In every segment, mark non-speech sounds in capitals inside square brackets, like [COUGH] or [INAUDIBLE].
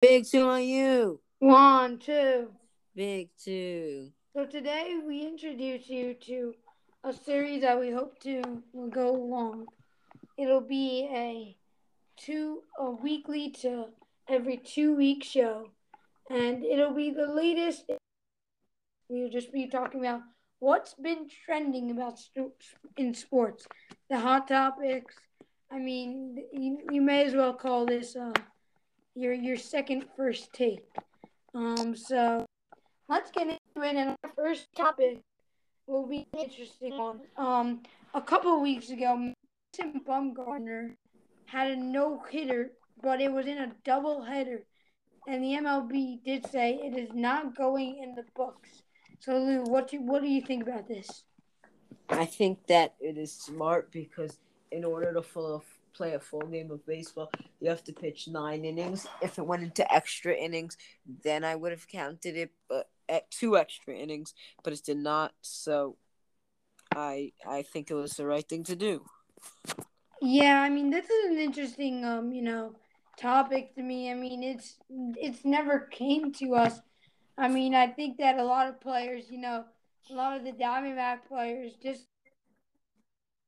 Big two on you. One, two. Big two. So today we introduce you to a series that we hope to will go long. It'll be a two a weekly to every two week show, and it'll be the latest. We'll just be talking about what's been trending about in sports, the hot topics. I mean, you, you may as well call this uh, your your second first take. Um, so let's get into it. And our first topic will be an interesting one. Um, a couple weeks ago, Madison Bumgarner had a no hitter, but it was in a double header, and the MLB did say it is not going in the books. So Lou, what do what do you think about this? I think that it is smart because in order to full play a full game of baseball, you have to pitch nine innings. If it went into extra innings, then I would have counted it, but at two extra innings, but it did not. So I I think it was the right thing to do. Yeah, I mean this is an interesting um, you know, topic to me. I mean it's it's never came to us. I mean, I think that a lot of players, you know, a lot of the Diamondback players just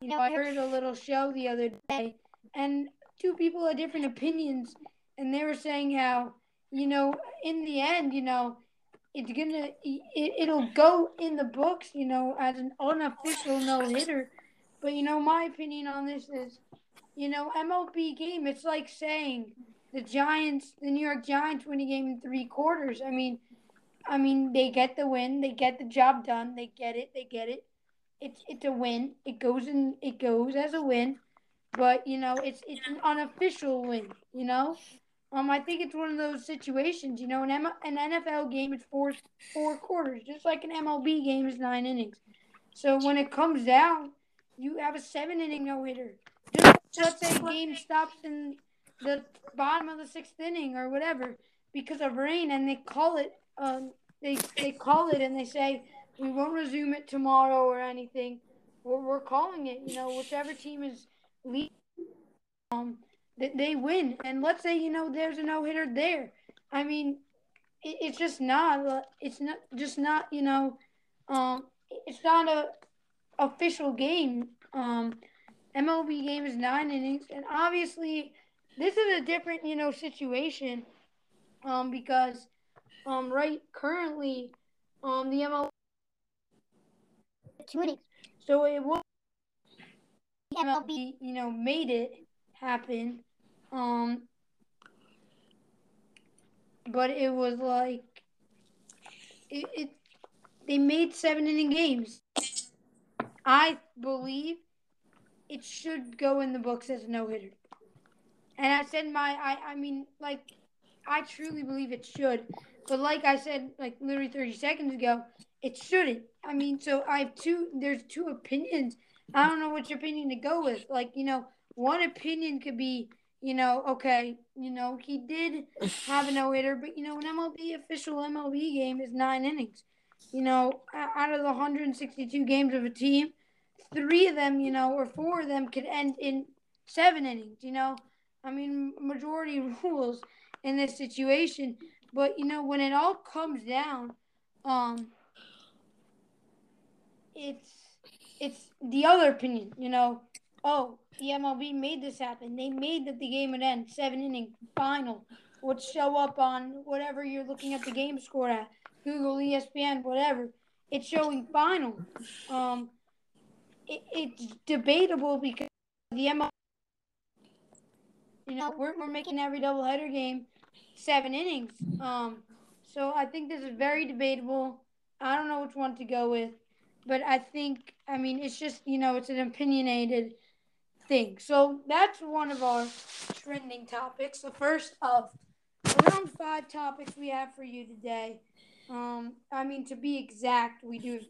you know, I heard a little show the other day and two people had different opinions and they were saying how, you know, in the end, you know, it's gonna it, it'll go in the books, you know, as an unofficial no hitter. But you know, my opinion on this is, you know, MLB game. It's like saying the Giants, the New York Giants, win a game in three quarters. I mean, I mean, they get the win, they get the job done, they get it, they get it. It's it's a win. It goes in. It goes as a win, but you know, it's it's an unofficial win. You know, um, I think it's one of those situations. You know, an M- an NFL game is four four quarters, just like an MLB game is nine innings. So when it comes down, you have a seven inning no hitter. Just let's say a game stops in the bottom of the sixth inning or whatever because of rain, and they call it. Um, they they call it and they say we won't resume it tomorrow or anything. We're, we're calling it. You know, whichever team is lead, um, that they win. And let's say you know there's a no hitter there. I mean, it, it's just not. It's not just not. You know, um, it's not a official game. Um, MLB game is nine innings, and obviously, this is a different you know situation. Um, because um, right currently, um, the MLB two innings, so it was MLB you know made it happen. Um, but it was like it, it they made seven inning games. I believe it should go in the books as a no hitter. And I said my I I mean like I truly believe it should. But like I said like literally 30 seconds ago, it shouldn't. I mean, so I have two there's two opinions. I don't know which opinion to go with. Like, you know, one opinion could be, you know, okay, you know, he did have a no [SIGHS] hitter, but you know, an MLB official MLB game is nine innings. You know, out of the 162 games of a team, three of them, you know, or four of them could end in seven innings. You know, I mean, majority [LAUGHS] rules in this situation. But you know, when it all comes down, um, it's it's the other opinion. You know, oh, the MLB made this happen. They made that the game would end seven inning final. Would show up on whatever you're looking at the game score at Google, ESPN, whatever. It's showing final. Um, it, it's debatable because the MLB, you know, we're, we're making every doubleheader game seven innings. Um, so I think this is very debatable. I don't know which one to go with, but I think, I mean, it's just, you know, it's an opinionated thing. So that's one of our trending topics. The first of around five topics we have for you today. Um, I mean, to be exact, we do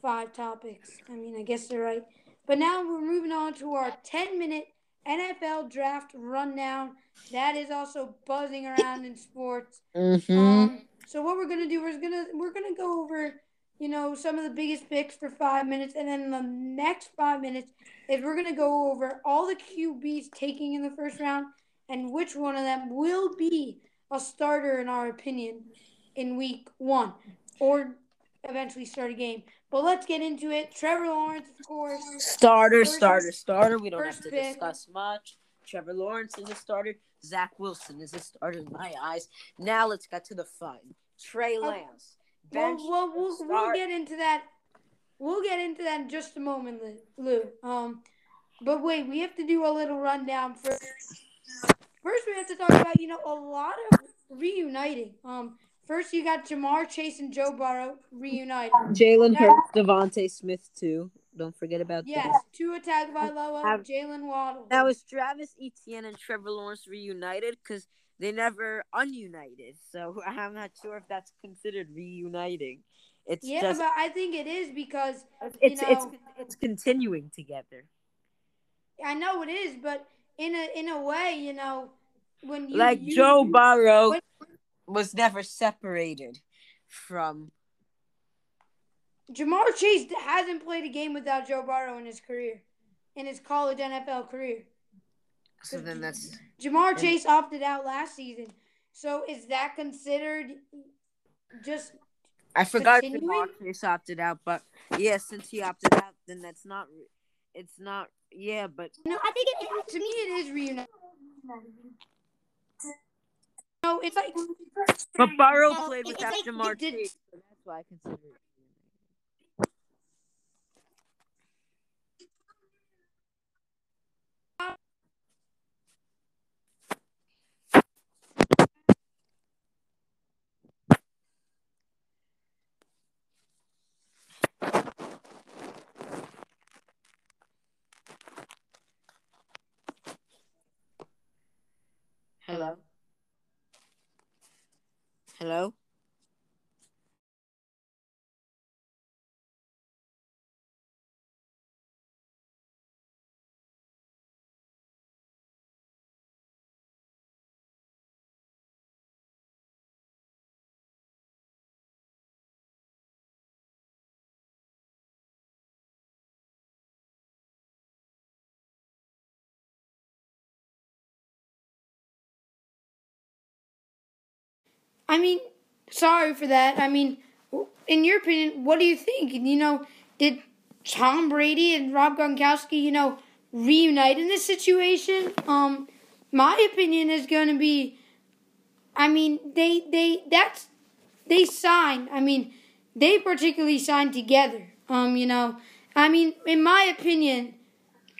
five topics. I mean, I guess they're right. But now we're moving on to our 10 minute NFL draft rundown. That is also buzzing around in sports. Mm-hmm. Um, so what we're gonna do is gonna we're gonna go over, you know, some of the biggest picks for five minutes, and then the next five minutes is we're gonna go over all the QBs taking in the first round and which one of them will be a starter in our opinion in week one, or eventually start a game. But let's get into it. Trevor Lawrence, of course. Starter, starter, starter. We don't have to pick. discuss much. Trevor Lawrence is a starter. Zach Wilson is a starter in my eyes. Now let's get to the fun. Trey Okay. Lance. Well, Bench well, we'll, we'll start. get into that. We'll get into that in just a moment, Lou- Lou. Um, but wait, we have to do a little rundown first. First, we have to talk about you know a lot of reuniting. Um, first you got Ja'Marr Chase and Joe Burrow reunited. Jalen Now- Hurts, DeVonta Smith too. Don't forget about Yes, that. Tua Tagovailoa, Have- Jaylen Waddle. Now is Travis Etienne and Trevor Lawrence reunited? Because they never ununited. So [LAUGHS] I'm not sure if that's considered reuniting. It's yeah, just but I think it is because it's you it's know- it's continuing together. I know it is, but in a in a way, you know, when you like you- Joe Burrow when- was never separated from Ja'Marr Chase hasn't played a game without Joe Burrow in his career, in his college NFL career. So then that's Ja'Marr Chase opted out last season. So is that considered just I forgot Continuing? Ja'Marr Chase opted out, but yeah, since he opted out, then that's not re- it's not yeah, but no? I think it, it- to me it is reunited. No, it's like but Burrow played it- without it's like Ja'Marr it Chase, so that's why I consider it. I mean, sorry for that. I mean, in your opinion, what do you think? You know, did Tom Brady and Rob Gronkowski, you know, reunite in this situation? Um, my opinion is going to be, I mean, they they that's they signed. I mean, they particularly signed together. Um, you know, I mean, in my opinion,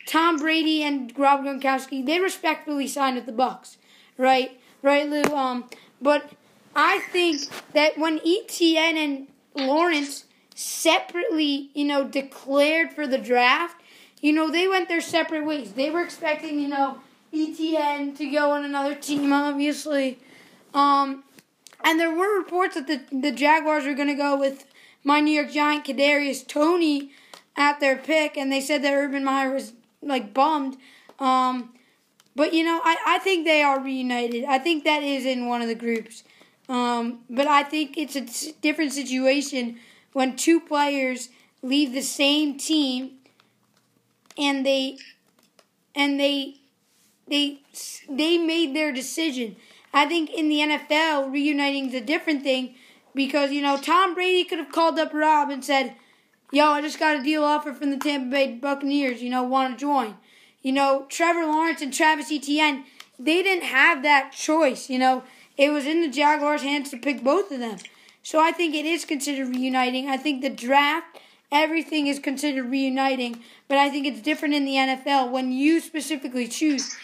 Tom Brady and Rob Gronkowski, they respectfully signed with the Bucs, right? Right, Lou. Um, but I think that when Etienne and Lawrence separately, you know, declared for the draft, you know, they went their separate ways. They were expecting, you know, Etienne to go on another team, obviously. Um, and there were reports that the the Jaguars were going to go with my New York Giant Kadarius Toney at their pick, and they said that Urban Meyer was like bummed. Um, but you know, I, I think they are reunited. I think that is in one of the groups. Um, but I think it's a different situation when two players leave the same team and they and they they they made their decision. I think in the NFL, reuniting is a different thing because you know Tom Brady could have called up Rob and said, "Yo, I just got a deal offer from the Tampa Bay Buccaneers. You know, want to join?" You know, Trevor Lawrence and Travis Etienne, they didn't have that choice. You know, it was in the Jaguars' hands to pick both of them. So I think it is considered reuniting. I think the draft, everything is considered reuniting, but I think it's different in the NFL when you specifically choose.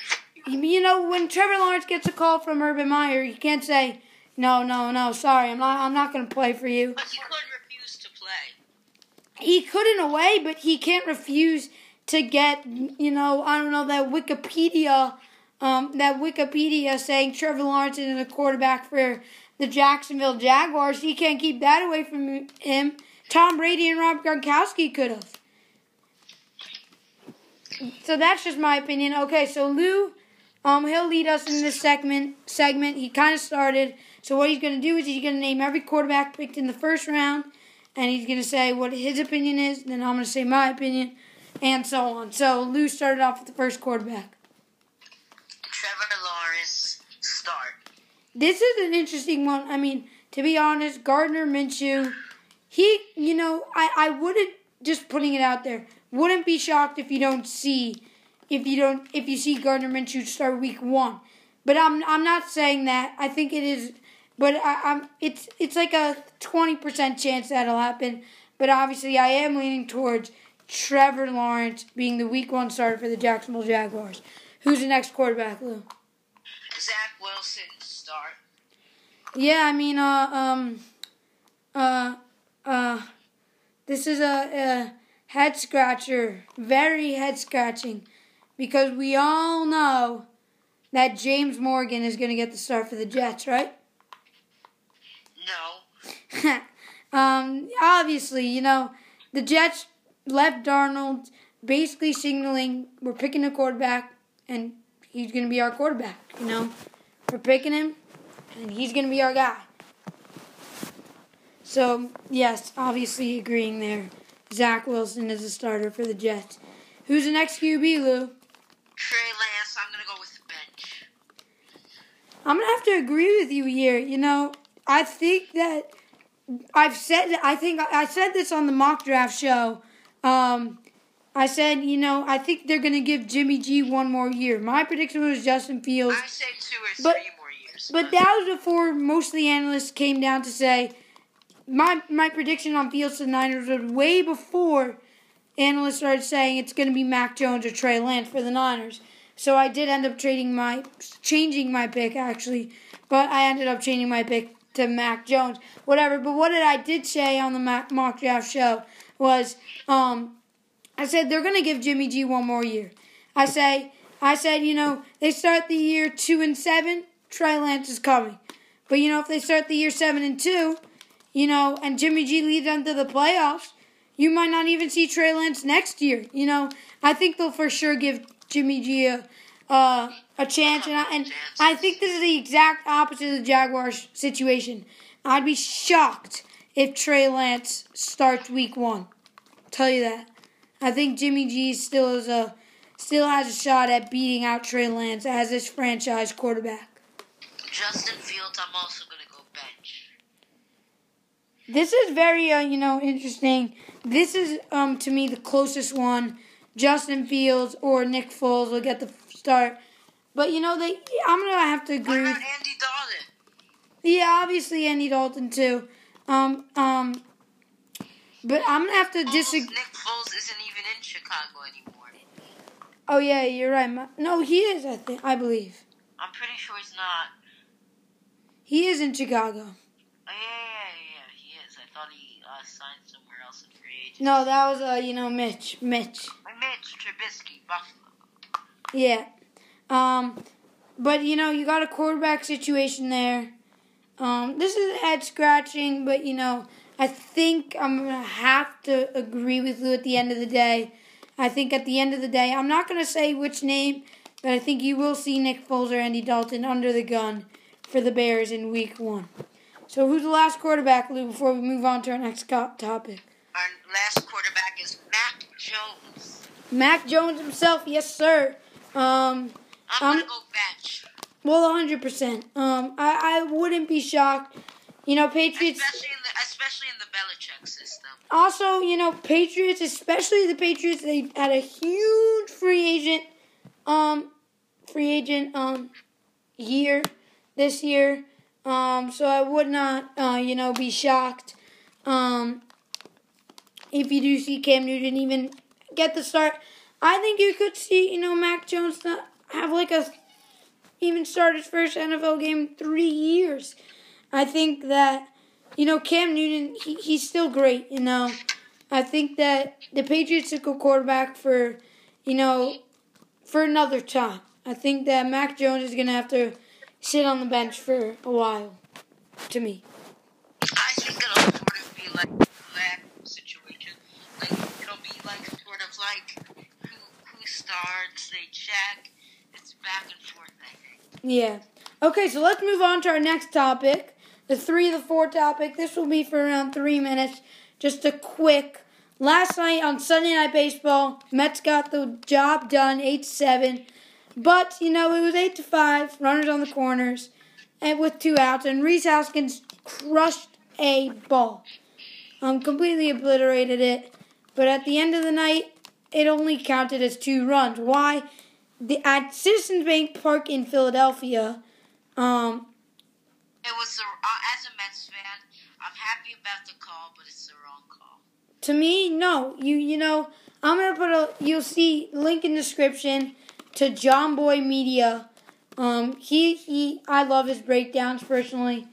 You know, when Trevor Lawrence gets a call from Urban Meyer, you can't say, "No, no, no, sorry, I'm not, I'm not going to play for you." But he could refuse to play. He could in a way, but he can't refuse to get, you know, I don't know that Wikipedia, um, that Wikipedia saying Trevor Lawrence is a quarterback for the Jacksonville Jaguars. He can't keep that away from him. Tom Brady and Rob Gronkowski could have. So that's just my opinion. Okay, so Lou, um, he'll lead us in this segment. Segment he kind of started. So what he's to do is he's to name every quarterback picked in the first round, and he's to say what his opinion is. Then I'm to say my opinion, and so on. So Lou started off with the first quarterback. Trevor Lawrence, start. This is an interesting one. I mean, to be honest, Gardner Minshew, he, you know, I, I wouldn't just putting it out there. Wouldn't be shocked if you don't see, if you don't, if you see Gardner Minshew start week one. But I'm, I'm not saying that. I think it is, but I, I'm, it's, it's like a twenty percent chance that'll happen. But obviously, I am leaning towards Trevor Lawrence being the week one starter for the Jacksonville Jaguars. Who's the next quarterback, Lou? Zach Wilson start. Yeah, I mean, uh, um, uh, uh, this is a, a head scratcher, very head scratching, because we all know that James Morgan is going to get the start for the Jets, right? No. [LAUGHS] um, obviously, you know, the Jets left Darnold basically signaling we're picking a quarterback and he's going to be our quarterback, you know. We're picking him and he's going to be our guy. So, yes, obviously agreeing there. Zach Wilson is a starter for the Jets. Who's the next QB, Lou? Trey Lance. I'm gonna go with the bench. I'm gonna have to agree with you here. You know, I think that I've said. I think I said this on the mock draft show. Um, I said, you know, I think they're gonna give Jimmy G one more year. My prediction was Justin Fields. I said two or But- three more years. But that was before most of the analysts came down to say my my prediction on Fields to the Niners was way before analysts started saying it's going to be Mac Jones or Trey Lance for the Niners. So I did end up trading my changing my pick actually, but I ended up changing my pick to Mac Jones. Whatever. But what did I did say on the Mac, mock draft show was um I said they're going to give Jimmy G one more year. I say I said, you know, they start the year 2 and 7, Trey Lance is coming. But you know, if they start the year 7 and 2, you know, and Jimmy G leads them to the playoffs, you might not even see Trey Lance next year. You know, I think they'll for sure give Jimmy G a uh, a chance, and I, and I think this is the exact opposite of the Jaguars situation. I'd be shocked if Trey Lance starts Week One. I'll tell you that. I think Jimmy G still is a still has a shot at beating out Trey Lance as his franchise quarterback. Justin Fields. I'm also gonna go bench. This is very, uh, you know, interesting. This is, um, to me, the closest one. Justin Fields or Nick Foles will get the start. But you know, they. I'm gonna have to agree. What about Andy Dalton? yeah, obviously Andy Dalton too. Um, um, but I'm gonna have to disagree. Nick Foles isn't even in Chicago anymore. Oh yeah, you're right. Ma- No, he is. I think. I believe I'm pretty sure he's not. he is in Chicago. Oh, yeah, yeah, yeah, he is. I thought he uh, signed somewhere else in free agency. No, that was uh, you know, Mitch. Mitch. Mitch Trubisky, Buffalo. Yeah. Um, but you know, you got a quarterback situation there. Um, this is head scratching, but you know, I think I'm gonna have to agree with you at the end of the day. I think at the end of the day, I'm not gonna say which name, but I think you will see Nick Foles or Andy Dalton under the gun for the Bears in Week One. So, who's the last quarterback, Lou? Before we move on to our next topic, Our last quarterback is Mac Jones. Mac Jones himself, yes sir. Um, I'm Um, gonna go bench. Well, hundred percent. Um, I, I wouldn't be shocked. You know, Patriots. Especially especially in the Belichick system. Also, you know, Patriots, especially the Patriots, they had a huge free agent, um, free agent um, year this year. Um, so I would not, uh, you know, be shocked, um, if you do see Cam Newton even get the start. I think you could see, you know, Mac Jones not have like a even start his first NFL game in three years. I think that, you know, Cam Newton, he, he's still great, you know. I think that the Patriots took a quarterback for, you know, for another time. I think that Mac Jones is going to have to sit on the bench for a while, to me. I think it'll sort of be like that situation. Like it'll be like sort of like who who starts, they check. It's back and forth. I think. Yeah. Okay, so let's move on to our next topic, the three the four topic. This will be for around three minutes. Just a quick. Last night on Sunday Night Baseball, Mets got the job done, eight seven. But you know it was eight to five. Runners on the corners. and with two outs, and Rhys Hoskins crushed a ball, um, completely obliterated it. But at the end of the night, it only counted as two runs. Why? The, at Citizens Bank Park in Philadelphia, um, it was uh, as a Mets fan, I'm happy about the call, but it's the wrong call. To me, no. You you know, I'm gonna put a. You'll see link in description to Jomboy Media. Um, he he. I love his breakdowns personally.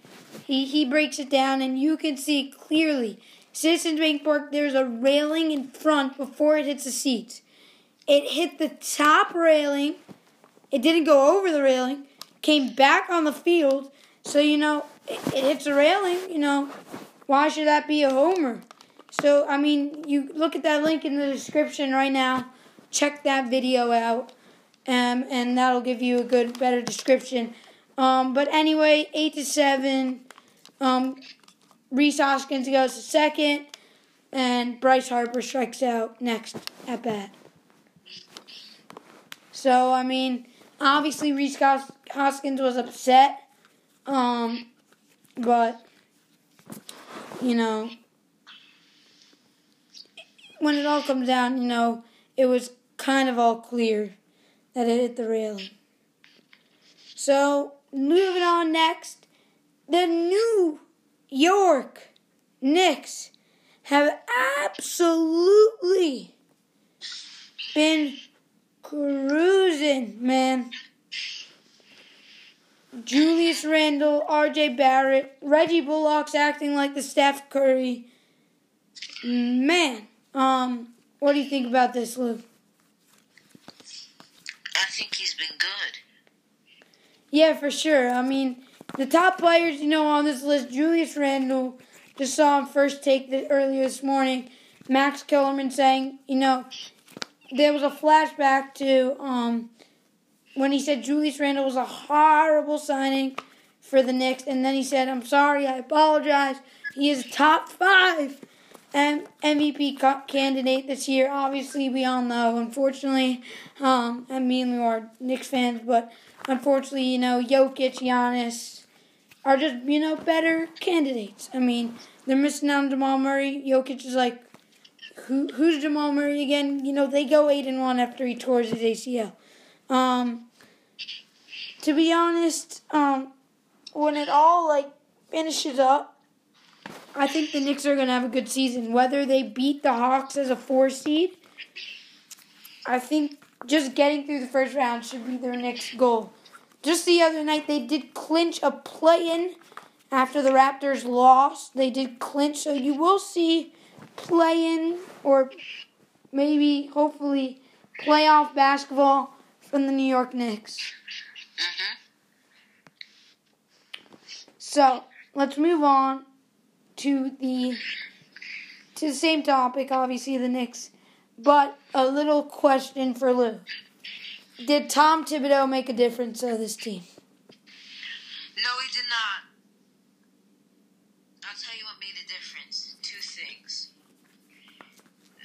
He he breaks it down, and you can see clearly. Citizens Bank Park. There's a railing in front before it hits the seats. It hit the top railing. It didn't go over the railing. Came back on the field so, you know, it, it hits a railing, you know, why should that be a homer? So, I mean, you look at that link in the description right now, check that video out, um, and that'll give you a good, better description. Um, but anyway, 8 to 7, um, Rhys Hoskins goes to second, and Bryce Harper strikes out next at bat. So, I mean, obviously, Rhys Hoskins was upset um, but you know, when it all comes down, you know, it was kind of all clear that it hit the railing. So moving on next, the New York Knicks have absolutely been cruising, man. Julius Randle, RJ Barrett, Reggie Bullock's acting like the Steph Curry. Man, um, what do you think about this, Lou? I think he's been good. Yeah, for sure. I mean, the top players, you know, on this list, Julius Randle, just saw him first take the, earlier this morning. Max Kellerman saying, you know, there was a flashback to um, when he said Julius Randle was a horrible signing for the Knicks, and then he said, "I'm sorry, I apologize." He is top five and MVP candidate this year. Obviously, we all know. Unfortunately, um, I mean we are Knicks fans, but unfortunately, you know, Jokic, Giannis are just you know better candidates. I mean, they're missing out on Jamal Murray. Jokic is like, who who's Jamal Murray again? You know, they go eight and one after he tore his ACL. Um, to be honest, um, when it all like finishes up, I think the Knicks are gonna have a good season. Whether they beat the Hawks as a four seed, I think just getting through the first round should be their next goal. Just the other night, they did clinch a play-in after the Raptors lost. They did clinch, so you will see play-in or maybe, hopefully, playoff basketball from the New York Knicks. Mm-hmm. So let's move on to the to the same topic, obviously the Knicks, but a little question for Lou. Did Tom Thibodeau make a difference to this team? No, he did not. I'll tell you what made a difference. Two things.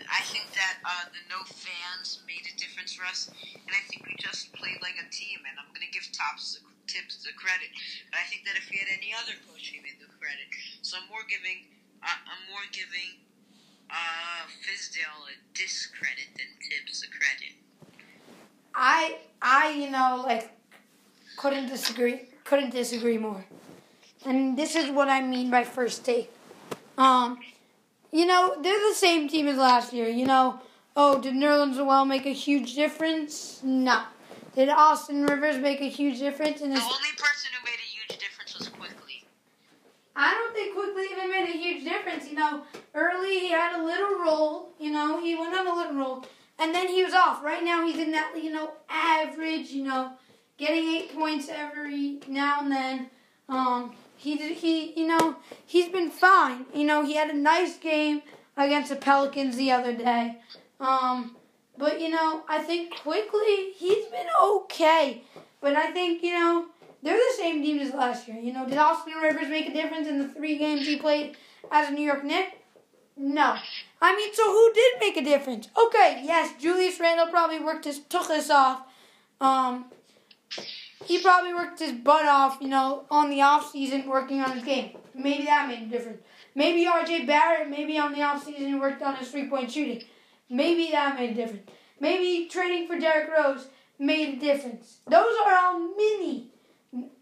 I think that uh, the no fans made a difference for us, and I think we just played like a team. And I'm gonna give Tops Tips the credit, but I think that if we had any other coach, he made the credit. So I'm more giving, uh, I'm more giving uh, Fizdale a discredit than Thibs the credit. I, I, you know, like couldn't disagree, couldn't disagree more. And this is what I mean by first take. Um, you know, they're the same team as last year. You know, oh, did Nerlens Noel make a huge difference? No. Did Austin Rivers make a huge difference? In this? The only person who made a huge difference was Quickley. I don't think Quickley even made a huge difference. You know, early he had a little roll. You know, he went on a little roll, and then he was off. Right now he's in that you know average. You know, getting eight points every now and then. Um, he did he you know he's been fine. You know he had a nice game against the Pelicans the other day. Um, but you know I think Quickley he's been okay. But I think you know they're the same team as last year. You know did Austin Rivers make a difference in the three games he played as a New York Knick? No. I mean, so who did make a difference? Okay, yes, Julius Randle probably worked his took us off. Um, he probably worked his butt off, you know, on the off season working on his game. Maybe that made a difference. Maybe RJ Barrett, maybe on the off season worked on his three point shooting. Maybe that made a difference. Maybe trading for Derrick Rose made a difference. Those are all mini,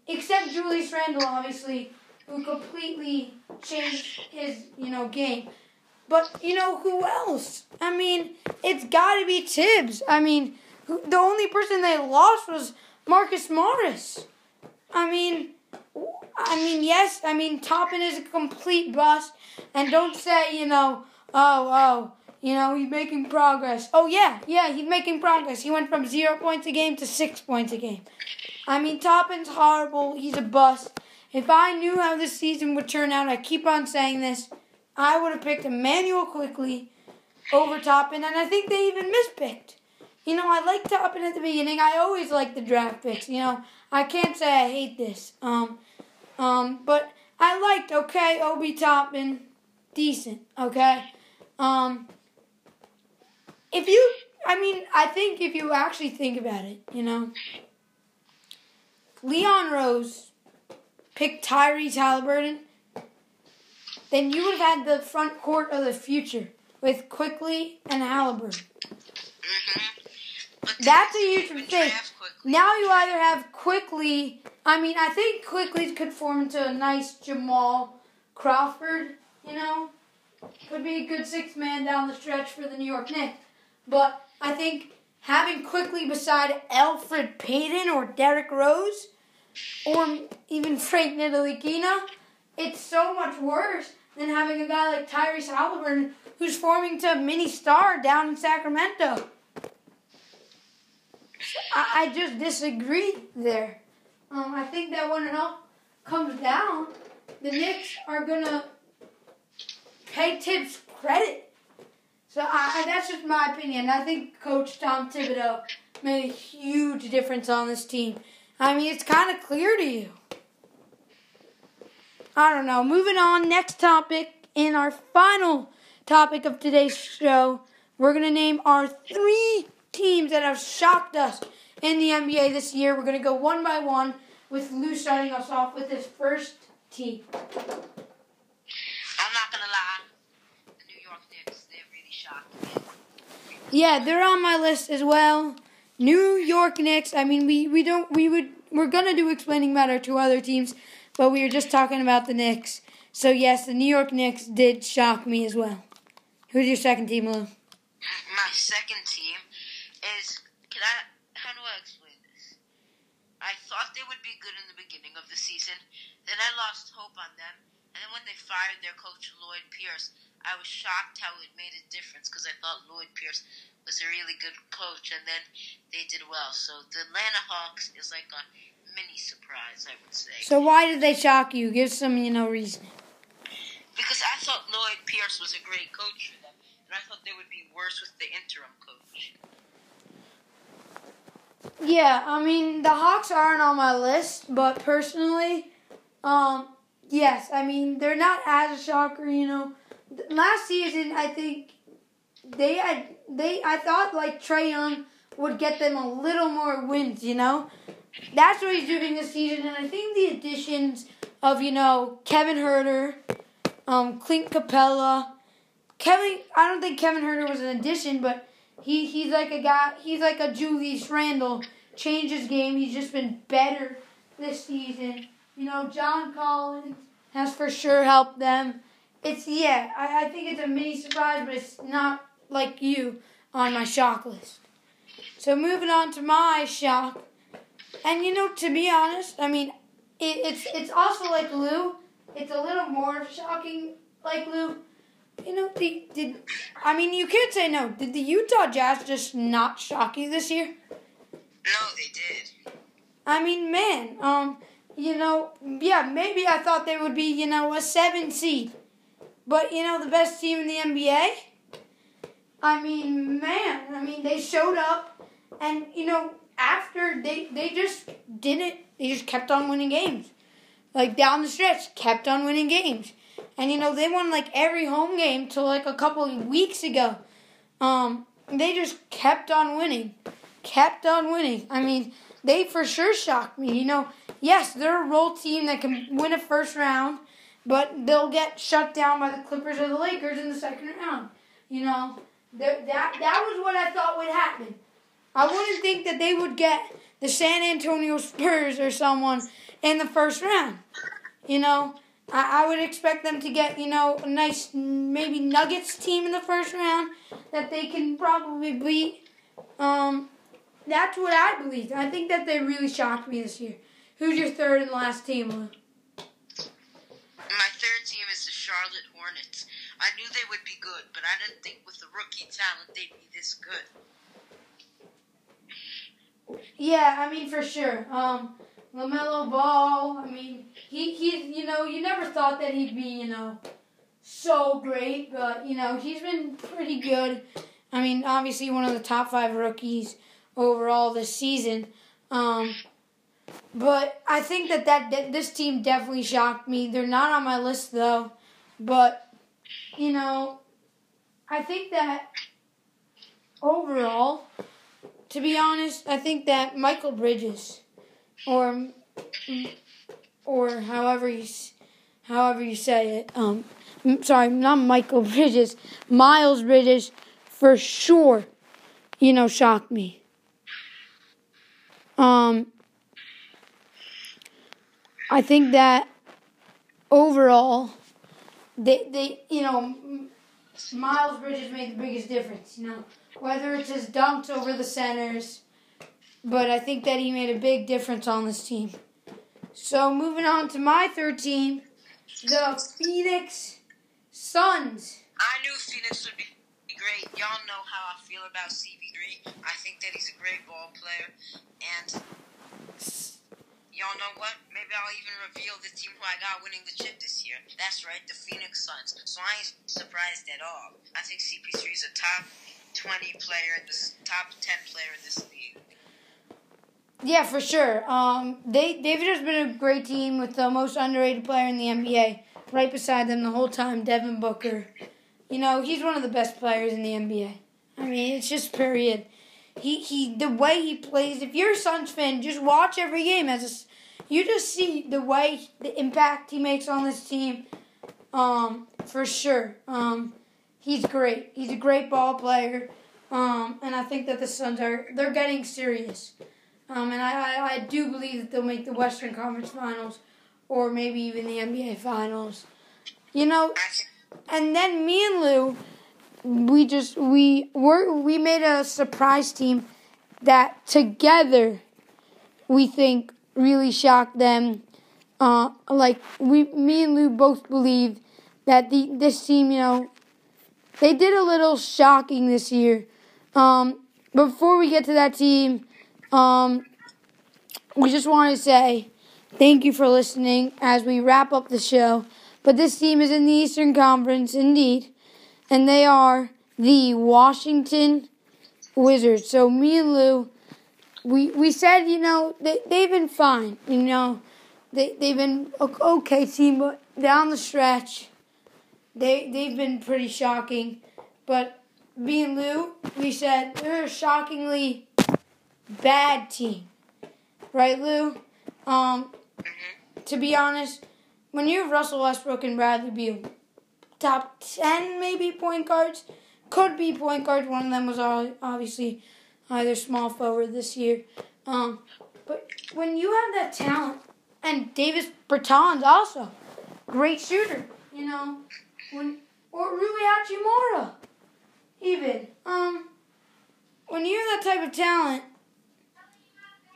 except Julius Randle, obviously, who completely changed his, you know, game. But you know who else? I mean, it's got to be Thibs. I mean, the only person they lost was Marcus Morris. I mean, I mean, yes. I mean, Toppin is a complete bust, and don't say you know, oh, oh, you know, he's making progress. Oh yeah, yeah, he's making progress. He went from zero points a game to six points a game. I mean, Toppin's horrible. He's a bust. If I knew how this season would turn out, I keep on saying this. I would have picked Immanuel Quickley over Toppin, and I think they even mispicked. You know, I liked Toppin at the beginning. I always like the draft picks. You know, I can't say I hate this. Um, um, but I liked okay, Obi Toppin, decent. Okay, um, if you, I mean, I think if you actually think about it, you know, Leon Rose picked Tyrese Halliburton then you would have had the front court of the future with Quickley and Halliburton. Mm-hmm. That's a huge mistake. Now you either have Quickley. I mean, I think Quickley could form into a nice Jamal Crawford. You know, could be a good six man down the stretch for the New York Knicks. But I think having Quickley beside Elfrid Payton or Derrick Rose, or even Frank Ntilikina, it's so much worse than having a guy like Tyrese Halliburton who's forming to a mini star down in Sacramento. I, I just disagree there. Um, I think that when it all comes down, the Knicks are gonna pay Thibs credit. So I, I, that's just my opinion. I think Coach Tom Thibodeau made a huge difference on this team. I mean, it's kind of clear to you. I don't know. Moving on, next topic in our final topic of today's show, we're to name our three teams that have shocked us in the NBA this year. We're going to go one by one with Lou starting us off with his first team. I'm not going to lie. The New York Knicks, they're really shocked. Yeah, they're on my list as well. New York Knicks. I mean, we, we don't we would we're gonna do explaining about our two other teams, but we were just talking about the Knicks. So yes, the New York Knicks did shock me as well. Who's your second team, Lou? My second team is. Can I? How do I explain this? I thought they would be good in the beginning of the season. Then I lost hope on them. And then when they fired their coach Lloyd Pierce, I was shocked how it made a difference because I thought Lloyd Pierce was a really good coach, and then they did well. So the Atlanta Hawks is like a mini surprise, I would say. So why did they shock you? Give some, you know, reasoning. Because I thought Lloyd Pierce was a great coach for them, and I thought they would be worse with the interim coach. Yeah, I mean the Hawks aren't on my list, but personally, um, yes, I mean they're not as a shocker. You know, last season I think they had they I thought like Trae Young would get them a little more wins. You know, that's what he's doing this season, and I think the additions of you know Kevin Huerter, um, Clint Capela, Kevin. I don't think Kevin Huerter was an addition, but he he's like a guy. He's like a Julius Randle. Changed his game. He's just been better this season. You know, John Collins has for sure helped them. It's yeah. I, I think it's a mini surprise, but it's not like you on my shock list. So moving on to my shock. And you know, to be honest, I mean, it, it's it's also like Lou. It's a little more shocking, like Lou. You know, the, did I mean you can't say no. Did the Utah Jazz just not shock you this year? No, they did. I mean, man, um, you know, yeah, maybe I thought they would be, you know, a seven seed, but you know, the best team in the NBA. I mean, man, I mean, they showed up, and you know, after they they just didn't they just kept on winning games. Like down the stretch, kept on winning games. And you know, they won like every home game till like a couple weeks ago. Um, they just kept on winning. Kept on winning. I mean, they for sure shocked me. You know, yes, they're a role team that can win a first round, but they'll get shut down by the Clippers or the Lakers in the second round. You know, that that that was what I thought would happen. I wouldn't think that they would get the San Antonio Spurs or someone in the first round. You know, I, I would expect them to get, you know, a nice maybe Nuggets team in the first round that they can probably beat. Um, that's what I believe. I think that they really shocked me this year. Who's your third and last team? My third team is the Charlotte Hornets. I knew they would be good, but I didn't think with the rookie talent they'd be this good. Yeah, I mean for sure. Um, Lamelo Ball. I mean, he he. You know, you never thought that he'd be you know so great, but you know he's been pretty good. I mean, obviously one of the top five rookies overall this season. Um, but I think that, that this team definitely shocked me. They're not on my list though, but you know, I think that overall, to be honest, I think that Michael Bridges, or or however you however you say it, um, sorry, not Michael [LAUGHS] Bridges, Miles Bridges, for sure, you know, shocked me. Um, I think that overall, they they you know, Miles Bridges made the biggest difference. You know, whether it's his dunks over the centers, but I think that he made a big difference on this team. So moving on to my third team, the Phoenix Suns. I knew Phoenix would be great. Y'all know how I feel about CP3. I think that he's a great ball player, and y'all know what? Maybe I'll even reveal the team who I got winning the chip this year. That's right, the Phoenix Suns. So I ain't surprised at all. I think CP3 is a top 20 player in this top 10 player in this league. Yeah, for sure. Um, they they've just been a great team with the most underrated player in the NBA, right beside them the whole time, Devin Booker. You know, he's one of the best players in the NBA. I mean, it's just period. He he the way he plays. If you're a Suns fan, just watch every game as a, you just see the way the impact he makes on this team. Um, for sure. Um, he's great. He's a great ball player. Um, and I think that the Suns are they're getting serious. Um, and I, I, I do believe that they'll make the Western Conference Finals, or maybe even the NBA Finals. You know, and then me and Lou, we just we were we made a surprise team that together we think really shocked them. Uh, like we, me and Lou both believe that the this team, you know, they did a little shocking this year. Um, before we get to that team, um, we just want to say thank you for listening as we wrap up the show. But this team is in the Eastern Conference, indeed, and they are the Washington Wizards. So me and Lou, we we said you know they they've been fine. You know, they they've been okay team, but down the stretch, they they've been pretty shocking. But me and Lou, we said they're a shockingly bad team, right, Lou? Um, to be honest, when you have Russell Westbrook and Bradley Beal, top 10 maybe point guards, could be point guards. One of them was obviously either small forward this year. Um, but when you have that talent, and Davis Bertans also, great shooter, you know, when or Rui Hachimura, even. Um, when you have that type of talent,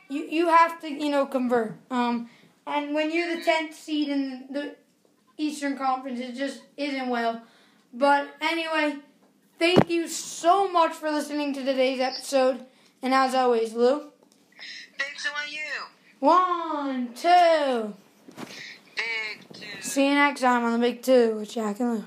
you you have to you know convert. Um, and when you're the tenth seed in the Eastern Conference, it just isn't well. But anyway, thank you so much for listening to today's episode. And as always, Lou. Big two on you. One, two. Big two. See you next time on the Big Two with Jack and Lou.